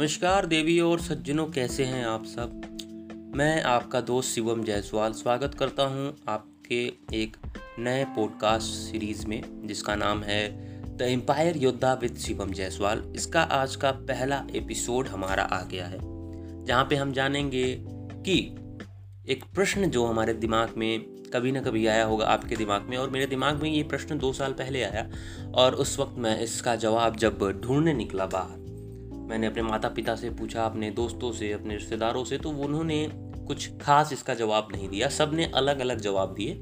नमस्कार देवी और सज्जनों, कैसे हैं आप सब? मैं आपका दोस्त शिवम जायसवाल स्वागत करता हूँ आपके एक नए पॉडकास्ट सीरीज़ में, जिसका नाम है द एम्पायर योद्धा विद शिवम जायसवाल। इसका आज का पहला एपिसोड हमारा आ गया है, जहाँ पे हम जानेंगे कि एक प्रश्न जो हमारे दिमाग में कभी ना कभी आया होगा आपके दिमाग में, और मेरे दिमाग में ये प्रश्न दो साल पहले आया, और उस वक्त मैं इसका जवाब जब ढूँढने निकला बाहर। मैंने अपने माता पिता से पूछा, अपने दोस्तों से, अपने रिश्तेदारों से तो उन्होंने कुछ खास इसका जवाब नहीं दिया। सबने अलग अलग जवाब दिए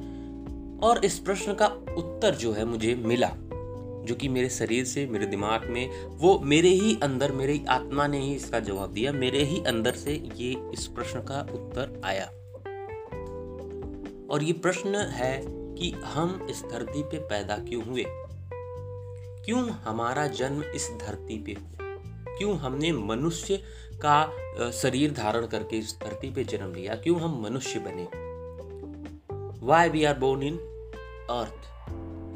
और इस प्रश्न का उत्तर जो है मुझे मिला, जो कि मेरे शरीर से, मेरे दिमाग में, वो मेरे ही अंदर, मेरी आत्मा ने ही इसका जवाब दिया। मेरे ही अंदर से ये इस प्रश्न का उत्तर आया। और ये प्रश्न है कि हम इस धरती पे पैदा क्यों हुए? क्यों हमारा जन्म इस धरती पे हुआ? क्यों हमने मनुष्य का शरीर धारण करके इस धरती पे जन्म लिया? क्यों हम मनुष्य बने? Why we are born in earth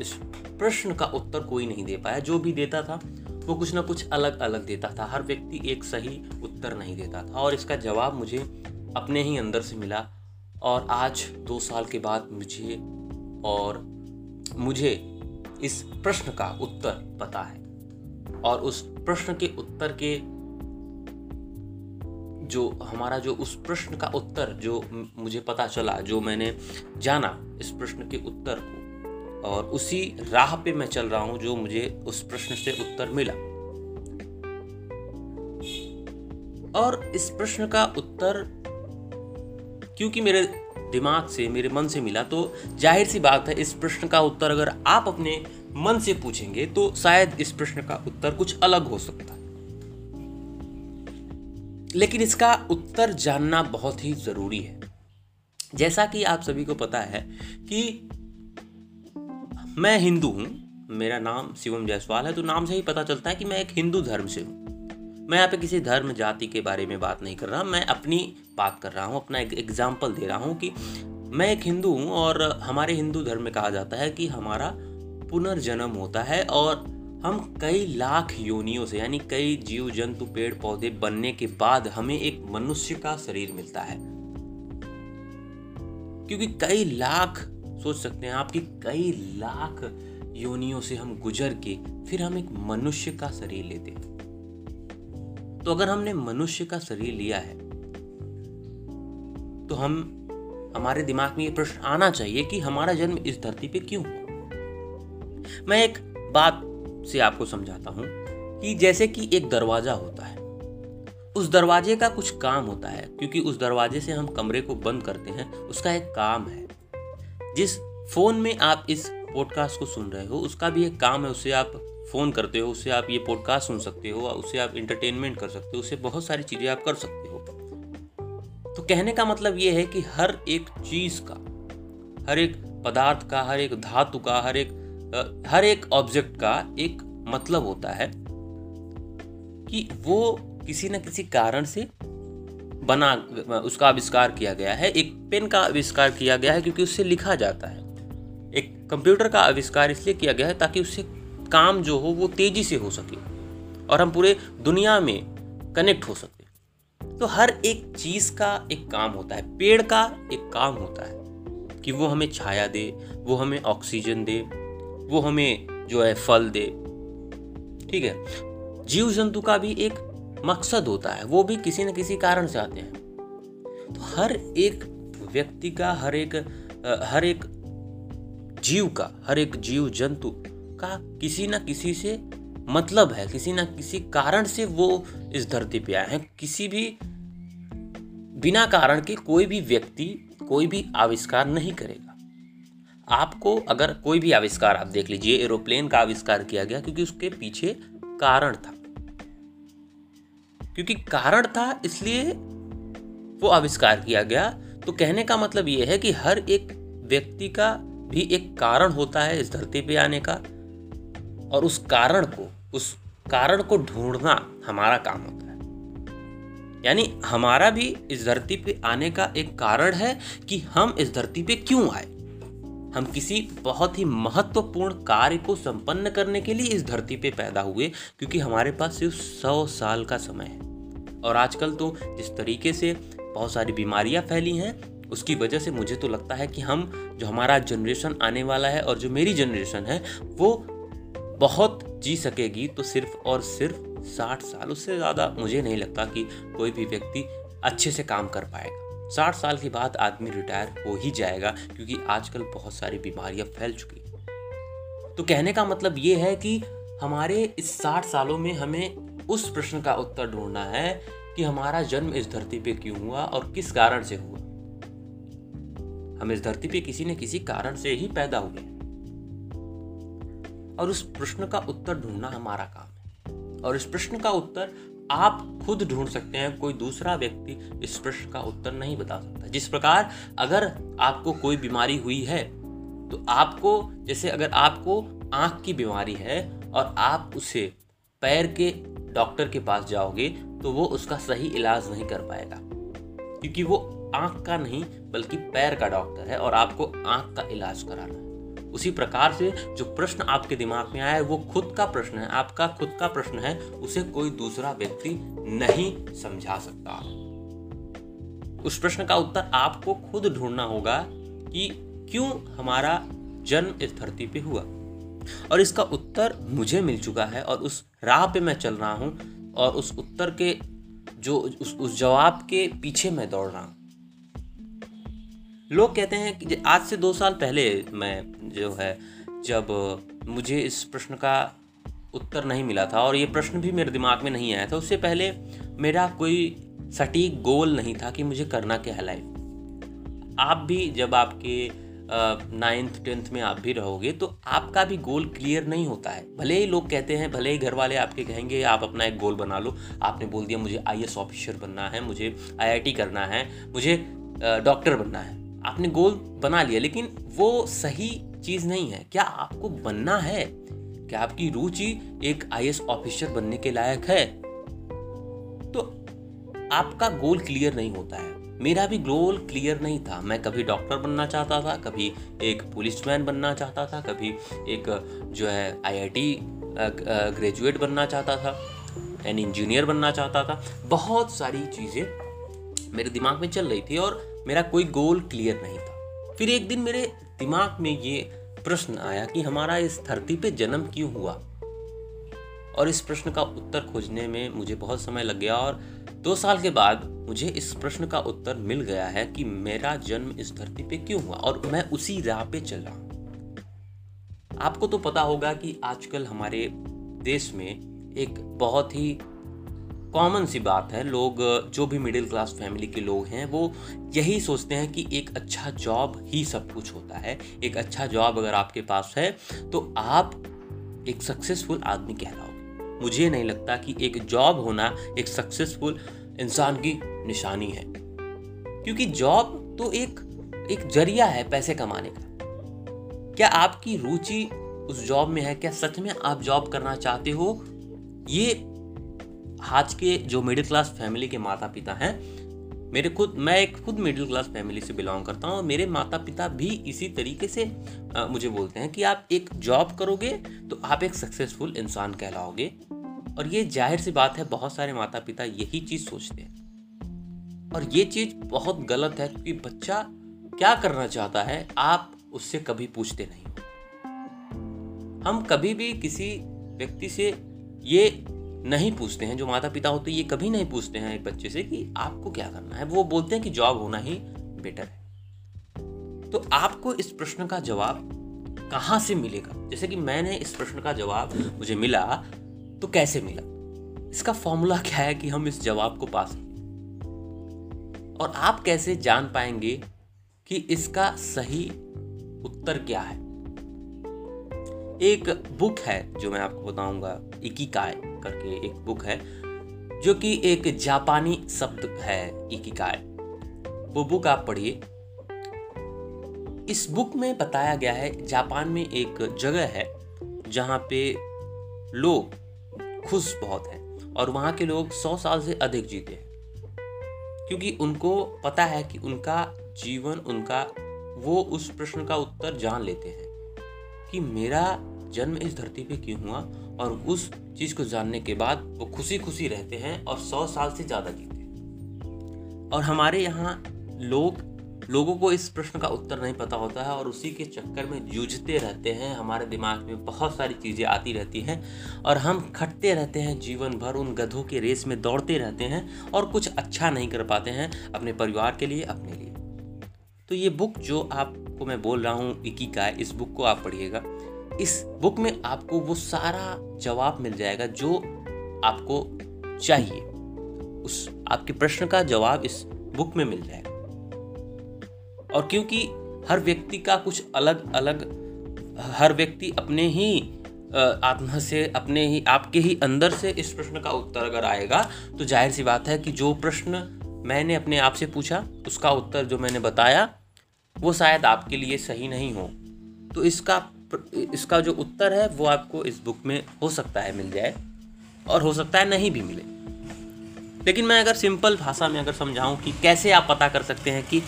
इस प्रश्न का उत्तर कोई नहीं दे पाया। जो भी देता था, वो कुछ ना कुछ अलग अलग देता था। हर व्यक्ति एक सही उत्तर नहीं देता था। और इसका जवाब मुझे अपने ही अंदर से मिला। और आज, दो साल के बाद मुझे और मुझे इस प्रश्न का उत्तर पता है। और उस प्रश्न के उत्तर के जो हमारा जो उस प्रश्न का उत्तर जो मुझे पता चला, जो मैंने जाना इस प्रश्न के उत्तर को, और उसी राह पे मैं चल रहा हूँ जो मुझे उस प्रश्न से उत्तर मिला। और इस प्रश्न का उत्तर, क्योंकि मेरे दिमाग से, मेरे मन से मिला। तो ज़ाहिर सी बात है, इस प्रश्न का उत्तर अगर आप अपने मन से पूछेंगे तो शायद इस प्रश्न का उत्तर कुछ अलग हो सकता है। लेकिन इसका उत्तर जानना बहुत ही ज़रूरी है। जैसा कि आप सभी को पता है कि मैं हिंदू हूँ, मेरा नाम शिवम जायसवाल है तो नाम से ही पता चलता है कि मैं एक हिंदू धर्म से हूँ। मैं यहाँ पे किसी धर्म, जाति के बारे में बात नहीं कर रहा। मैं अपनी बात कर रहा हूँ, अपना एक एग्ज़ाम्पल दे रहा हूँ कि मैं एक हिंदू हूँ और हमारे हिंदू धर्म में कहा जाता है कि हमारा पुनर्जन्म होता है और हम कई लाख योनियों से, यानी कई जीव, जंतु, पेड़, पौधे बनने के बाद हमें एक मनुष्य का शरीर मिलता है। क्योंकि कई लाख, सोच सकते हैं आपकी कई लाख योनियों से हम गुजर के फिर हम एक मनुष्य का शरीर लेते हैं। तो अगर हमने मनुष्य का शरीर लिया है तो हम, हमारे दिमाग में ये प्रश्न आना चाहिए कि हमारा जन्म इस धरती पे क्यों हुआ? मैं एक बात से आपको समझाता हूँ कि जैसे कि एक दरवाज़ा होता है, उस दरवाजे का कुछ काम होता है, क्योंकि उस दरवाजे से हम कमरे को बंद करते हैं, उसका एक काम है। जिस फ़ोन में आप इस पॉडकास्ट को सुन रहे हो, उसका भी एक काम है, उसे आप फ़ोन करते हो उससे आप ये पॉडकास्ट सुन सकते हो उससे आप इंटरटेनमेंट कर सकते हो उससे बहुत सारी चीज़ें आप कर सकते हो। तो कहने का मतलब ये है कि हर एक चीज़ का, हर एक पदार्थ का, हर एक धातु का, हर एक हर एक ऑब्जेक्ट का एक मतलब होता है कि वो किसी न किसी कारण से बना उसका आविष्कार किया गया है, एक पेन का आविष्कार किया गया है क्योंकि उससे लिखा जाता है। एक कंप्यूटर का आविष्कार इसलिए किया गया है ताकि उससे काम जो हो वो तेज़ी से हो सके और हम पूरे दुनिया में कनेक्ट हो सके। तो हर एक चीज़ का एक काम होता है, पेड़ का एक काम होता है कि वो हमें छाया दे, वो हमें ऑक्सीजन दे, वो हमें जो है फल दे। ठीक है? जीव जंतु का भी एक मकसद होता है, वो भी किसी न किसी कारण से आते हैं। तो हर एक व्यक्ति का, हर एक हर एक जीव का, हर एक जीव जंतु का किसी ना किसी से मतलब है, किसी ना किसी कारण से वो इस धरती पे आए हैं। किसी भी बिना कारण के कोई भी व्यक्ति कोई भी आविष्कार नहीं करेगा। आपको अगर कोई भी आविष्कार, आप देख लीजिए, एरोप्लेन का आविष्कार किया गया क्योंकि उसके पीछे कारण था। क्योंकि कारण था, इसलिए वो आविष्कार किया गया। तो कहने का मतलब यह है कि हर एक व्यक्ति का भी एक कारण होता है इस धरती पे आने का। और उस कारण को, उस कारण को ढूंढना हमारा काम होता है। यानी हमारा भी इस धरती पे आने का एक कारण है कि हम इस धरती पे क्यों आए? हम किसी बहुत ही महत्वपूर्ण कार्य को संपन्न करने के लिए इस धरती पे पैदा हुए, क्योंकि हमारे पास सिर्फ़ सौ साल का समय है। और आजकल तो जिस तरीके से बहुत सारी बीमारियाँ फैली हैं, उसकी वजह से मुझे तो लगता है कि हम, जो हमारा जनरेशन आने वाला है और जो मेरी जनरेशन है, वो बहुत जी सकेगी तो सिर्फ़ और सिर्फ़ साठ साल, उससे ज़्यादा मुझे नहीं लगता कि कोई भी व्यक्ति अच्छे से काम कर पाएगा। साठ साल के बाद आदमी रिटायर हो ही जाएगा, क्योंकि आजकल बहुत सारी बीमारियाँ फैल चुकी तो कहने का मतलब ये है कि हमारे इस साठ सालों में हमें उस प्रश्न का उत्तर ढूंढना है कि हमारा जन्म इस धरती पे क्यों हुआ और किस कारण से हुआ। हम इस धरती पे किसी न किसी कारण से ही पैदा हुए और उस प्रश्न का उत्तर ढूंढना हमारा काम है। और इस प्रश्न का उत्तर आप खुद ढूंढ सकते हैं, कोई दूसरा व्यक्ति इस प्रश्न का उत्तर नहीं बता सकता। जिस प्रकार अगर आपको कोई बीमारी हुई है तो आपको, जैसे अगर आपको आँख की बीमारी है और आप उसे पैर के डॉक्टर के पास जाओगे तो वो उसका सही इलाज नहीं कर पाएगा। क्योंकि वो आँख का नहीं, बल्कि पैर का डॉक्टर है और आपको आँख का इलाज कराना है। उसी प्रकार से जो प्रश्न आपके दिमाग में आया है वो खुद का प्रश्न है आपका खुद का प्रश्न है उसे कोई दूसरा व्यक्ति नहीं समझा सकता। उस प्रश्न का उत्तर आपको खुद ढूंढना होगा कि क्यों हमारा जन्म इस धरती पे हुआ। और इसका उत्तर मुझे मिल चुका है और उस राह पे मैं चल रहा हूँ और उस उत्तर के जो उस, उस जवाब के पीछे मैं दौड़ रहा हूँ। लोग कहते हैं कि आज से दो साल पहले मैं जो है, जब मुझे इस प्रश्न का उत्तर नहीं मिला था और ये प्रश्न भी मेरे दिमाग में नहीं आया था, उससे पहले मेरा कोई सटीक गोल नहीं था कि मुझे करना क्या है लाइफ आप भी जब आपके नाइन्थ टेंथ में आप भी रहोगे तो आपका भी गोल क्लियर नहीं होता है। भले ही लोग कहते हैं, भले ही घर वाले आपके कहेंगे, आप अपना एक गोल बना लो। आपने बोल दिया, मुझे आई ऑफिसर बनना है, मुझे आईआईटी करना है, मुझे डॉक्टर बनना है। आपने गोल बना लिया, लेकिन वो सही चीज़ नहीं है। क्या आपको बनना है? क्या आपकी रुचि एक आई ऑफिसर बनने के लायक है? तो आपका गोल क्लियर नहीं होता है। मेरा भी गोल क्लियर नहीं था। मैं कभी डॉक्टर बनना चाहता था, कभी एक पुलिसमैन बनना चाहता था, कभी एक, जो है आईआईटी ग्रेजुएट बनना चाहता था एन इंजीनियर बनना चाहता था। बहुत सारी चीज़ें मेरे दिमाग में चल रही थी और मेरा कोई गोल क्लियर नहीं था। फिर एक दिन मेरे दिमाग में ये प्रश्न आया कि हमारा इस धरती पे जन्म क्यों हुआ? और इस प्रश्न का उत्तर खोजने में मुझे बहुत समय लग गया और दो साल के बाद मुझे इस प्रश्न का उत्तर मिल गया है कि मेरा जन्म इस धरती पे क्यों हुआ और मैं उसी राह पे चल रहा आपको तो पता होगा कि आजकल हमारे देश में एक बहुत ही कॉमन सी बात है, लोग, जो भी मिडिल क्लास फैमिली के लोग हैं, वो यही सोचते हैं कि एक अच्छा जॉब ही सब कुछ होता है। एक अच्छा जॉब अगर आपके पास है तो आप एक सक्सेसफुल आदमी कहलाओगे। मुझे नहीं लगता कि एक जॉब होना एक सक्सेसफुल इंसान की निशानी है। क्योंकि जॉब तो एक एक ज़रिया है पैसे कमाने का। क्या आपकी रुचि उस जॉब में है? क्या सच में आप जॉब करना चाहते हो? ये आज के जो मिडिल क्लास फैमिली के माता पिता हैं मेरे खुद मैं एक खुद मिडिल क्लास फैमिली से बिलोंग करता हूँ और मेरे माता पिता भी इसी तरीके से आ, मुझे बोलते हैं कि आप एक जॉब करोगे तो आप एक सक्सेसफुल इंसान कहलाओगे। और ये ज़ाहिर सी बात है बहुत सारे माता पिता यही चीज़ सोचते हैं। और ये चीज़ बहुत गलत है क्योंकि बच्चा क्या करना चाहता है आप उससे कभी पूछते नहीं हम कभी भी किसी व्यक्ति से ये नहीं पूछते हैं, जो माता पिता होते हैं, ये कभी नहीं पूछते हैं एक बच्चे से कि आपको क्या करना है। वो बोलते हैं कि जॉब होना ही बेटर है। तो आपको इस प्रश्न का जवाब कहाँ से मिलेगा? जैसे कि मैंने इस प्रश्न का जवाब मुझे मिला तो कैसे मिला? इसका फॉर्मूला क्या है कि हम इस जवाब को पा सकें और आप कैसे जान पाएँगे कि इसका सही उत्तर क्या है? एक बुक है जो मैं आपको बताऊँगा इकिकाय करके एक बुक है, जो कि एक जापानी शब्द है इकिकाय वो बुक आप पढ़िए। इस बुक में बताया गया है, जापान में एक जगह है, जहाँ पे लोग खुश बहुत हैं, और वहाँ के लोग सौ साल से अधिक जीते हैं। क्योंकि उनको पता है कि उनका जीवन, उनका, वो उस प्रश्न का उत्तर जान लेते हैं कि मेरा जन्म इस धरती पे क्यों हुआ? और उस चीज़ को जानने के बाद वो खुशी खुशी रहते हैं और सौ साल से ज़्यादा जीते हैं। और हमारे यहाँ लोग, लोगों को इस प्रश्न का उत्तर नहीं पता होता है और उसी के चक्कर में जूझते रहते हैं। हमारे दिमाग में बहुत सारी चीज़ें आती रहती हैं और हम खटते रहते हैं जीवन भर उन गधों के रेस में दौड़ते रहते हैं और कुछ अच्छा नहीं कर पाते हैं अपने परिवार के लिए, अपने लिए। तो ये बुक जो आपको मैं बोल रहा हूँ इकी का इस बुक को आप पढ़िएगा। इस बुक में आपको वो सारा जवाब मिल जाएगा जो आपको चाहिए। उस आपके प्रश्न का जवाब इस बुक में मिल जाएगा। और क्योंकि हर व्यक्ति का कुछ अलग अलग, हर व्यक्ति अपने ही आत्मा से, अपने ही, आपके ही अंदर से इस प्रश्न का उत्तर अगर आएगा तो ज़ाहिर सी बात है कि जो प्रश्न मैंने अपने आप से पूछा, उसका उत्तर जो मैंने बताया, वो शायद आपके लिए सही नहीं हो। तो इसका इसका जो उत्तर है, वो आपको इस बुक में हो सकता है मिल जाए और हो सकता है नहीं भी मिले। लेकिन मैं अगर सिंपल भाषा में अगर समझाऊं कि कैसे आप पता कर सकते हैं कि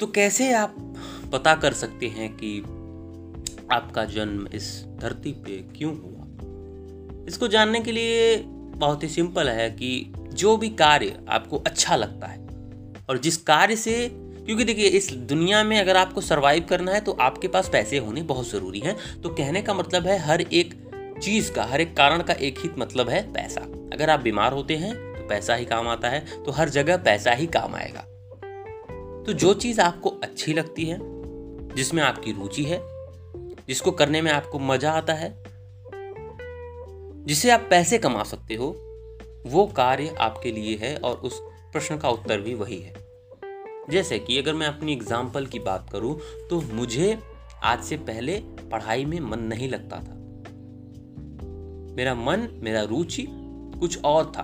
तो कैसे आप पता कर सकते हैं कि आपका जन्म इस धरती पे क्यों हुआ? इसको जानने के लिए बहुत ही सिंपल है कि जो भी कार्य आपको अच्छा लगता है, और जिस कार्य से, क्योंकि देखिए, इस दुनिया में अगर आपको सरवाइव करना है तो आपके पास पैसे होने बहुत ज़रूरी हैं। तो कहने का मतलब है, हर एक चीज़ का, हर एक कारण का एक ही मतलब है पैसा। अगर आप बीमार होते हैं तो पैसा ही काम आता है तो हर जगह पैसा ही काम आएगा। तो जो चीज़ आपको अच्छी लगती है, जिसमें आपकी रुचि है जिसको करने में आपको मज़ा आता है, जिसे आप पैसे कमा सकते हो, वो कार्य आपके लिए है और उस प्रश्न का उत्तर भी वही है। जैसे कि अगर मैं अपनी एग्ज़ाम्पल की बात करूँ तो मुझे आज से पहले पढ़ाई में मन नहीं लगता था। मेरा मन, मेरा रुचि कुछ और था,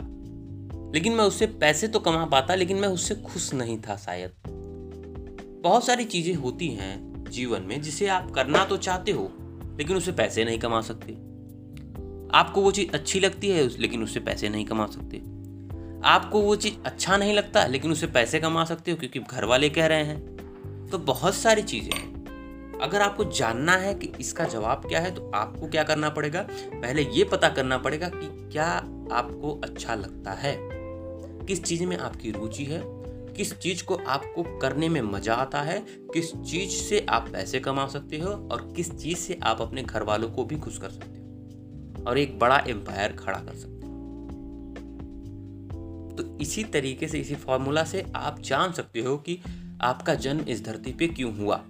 लेकिन मैं उससे पैसे तो कमा पाता, लेकिन मैं उससे खुश नहीं था शायद। बहुत सारी चीज़ें होती हैं जीवन में जिसे आप करना तो चाहते हो, लेकिन उसे पैसे नहीं कमा सकते। आपको वो चीज़ अच्छी लगती है, लेकिन उससे पैसे नहीं कमा सकते। आपको वो चीज़ अच्छा नहीं लगता, लेकिन उससे पैसे कमा सकते हो, क्योंकि घर वाले कह रहे हैं। तो बहुत सारी चीज़ें हैं। अगर आपको जानना है कि इसका जवाब क्या है तो आपको क्या करना पड़ेगा? पहले ये पता करना पड़ेगा कि क्या आपको अच्छा लगता है। किस चीज़ में आपकी रुचि है? किस चीज़ को आपको करने में मज़ा आता है, किस चीज़ से आप पैसे कमा सकते हो और किस चीज़ से आप अपने घर वालों को भी खुश कर सकते हो। और एक बड़ा एम्पायर खड़ा कर सकते हो। तो इसी तरीके से, इसी फॉर्मूला से आप जान सकते हो कि आपका जन्म इस धरती पे क्यों हुआ।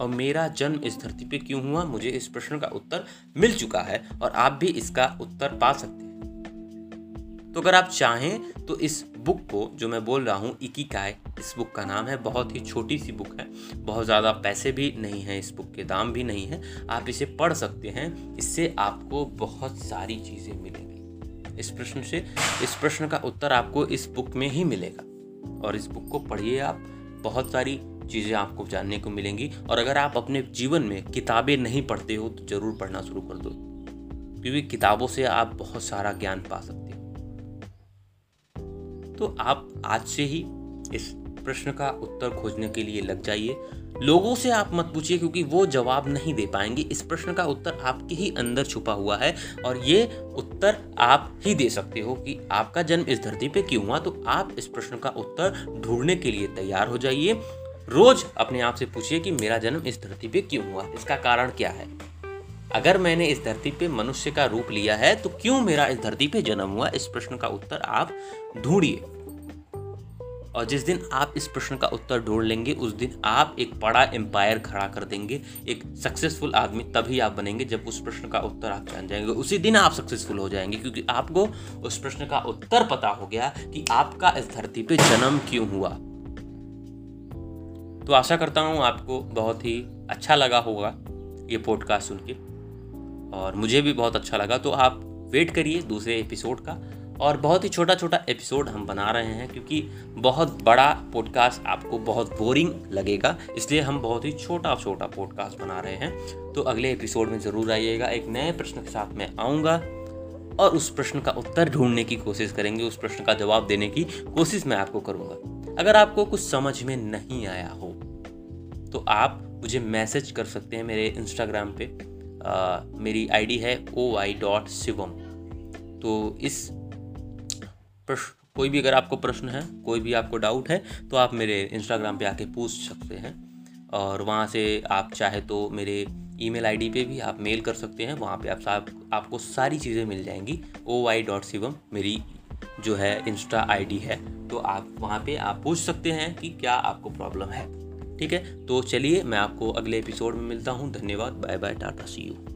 और मेरा जन्म इस धरती पे क्यों हुआ, मुझे इस प्रश्न का उत्तर मिल चुका है और आप भी इसका उत्तर पा सकते तो अगर आप चाहें तो इस बुक को, जो मैं बोल रहा हूँ इकिकाय इस बुक का नाम है, बहुत ही छोटी सी बुक है। बहुत ज़्यादा पैसे भी नहीं हैं, इस बुक के दाम भी नहीं है। आप इसे पढ़ सकते हैं, इससे आपको बहुत सारी चीज़ें मिलेंगी। इस प्रश्न से, इस प्रश्न का उत्तर आपको इस बुक में ही मिलेगा। और इस बुक को पढ़िए आप, बहुत सारी चीज़ें आपको जानने को मिलेंगी। और अगर आप अपने जीवन में किताबें नहीं पढ़ते हो तो ज़रूर पढ़ना शुरू कर दो। क्योंकि किताबों से आप बहुत सारा ज्ञान पा सकते तो आप आज से ही इस प्रश्न का उत्तर खोजने के लिए लग जाइए। लोगों से आप मत पूछिए, क्योंकि वो जवाब नहीं दे पाएँगे। इस प्रश्न का उत्तर आपके ही अंदर छुपा हुआ है, और ये उत्तर आप ही दे सकते हो कि आपका जन्म इस धरती पे क्यों हुआ। तो आप इस प्रश्न का उत्तर ढूँढने के लिए तैयार हो जाइए। रोज अपने आप से पूछिए कि मेरा जन्म इस धरती पे क्यों हुआ? इसका कारण क्या है? अगर मैंने इस धरती पे मनुष्य का रूप लिया है तो क्यों मेरा इस धरती पे जन्म हुआ? इस प्रश्न का उत्तर आप ढूंढिए। और जिस दिन आप इस प्रश्न का उत्तर ढूंढ लेंगे, उस दिन आप एक बड़ा एम्पायर खड़ा कर देंगे। एक सक्सेसफुल आदमी तभी आप बनेंगे जब उस प्रश्न का उत्तर आप जान जाएँगे उसी दिन आप सक्सेसफुल हो जाएँगे, क्योंकि आपको उस प्रश्न का उत्तर पता हो गया कि आपका इस धरती पे जन्म क्यों हुआ। तो आशा करता हूँ आपको बहुत ही अच्छा लगा होगा ये पॉडकास्ट सुन के। और मुझे भी बहुत अच्छा लगा। तो आप वेट करिए दूसरे एपिसोड का। और बहुत ही छोटा छोटा एपिसोड हम बना रहे हैं क्योंकि बहुत बड़ा पॉडकास्ट आपको बहुत बोरिंग लगेगा। इसलिए हम बहुत ही छोटा छोटा पॉडकास्ट बना रहे हैं। तो अगले एपिसोड में ज़रूर आइएगा। एक नए प्रश्न के साथ मैं आऊँगा और उस प्रश्न का उत्तर ढूँढने की कोशिश करेंगे। उस प्रश्न का जवाब देने की कोशिश मैं आपको करूँगा। अगर आपको कुछ समझ में नहीं आया हो तो आप मुझे मैसेज कर सकते हैं मेरे इंस्टाग्राम पे। मेरी आईडी है ओ वाई डॉट शिवम तो इस प्रश्न कोई भी अगर आपको प्रश्न है, कोई भी आपको डाउट है तो आप मेरे इंस्टाग्राम पे आके पूछ सकते हैं। और वहाँ से आप चाहे तो मेरे ईमेल आईडी पे भी आप मेल कर सकते हैं। वहाँ पे आप साब, आपको सारी चीज़ें मिल जाएँगी। ओ वाई डॉट शिवम मेरी जो है इंस्टा आईडी है। तो आप, वहाँ पे आप पूछ सकते हैं कि क्या आपको प्रॉब्लम है। ठीक है? तो चलिए मैं आपको अगले एपिसोड में मिलता हूँ। धन्यवाद। Bye bye tata see you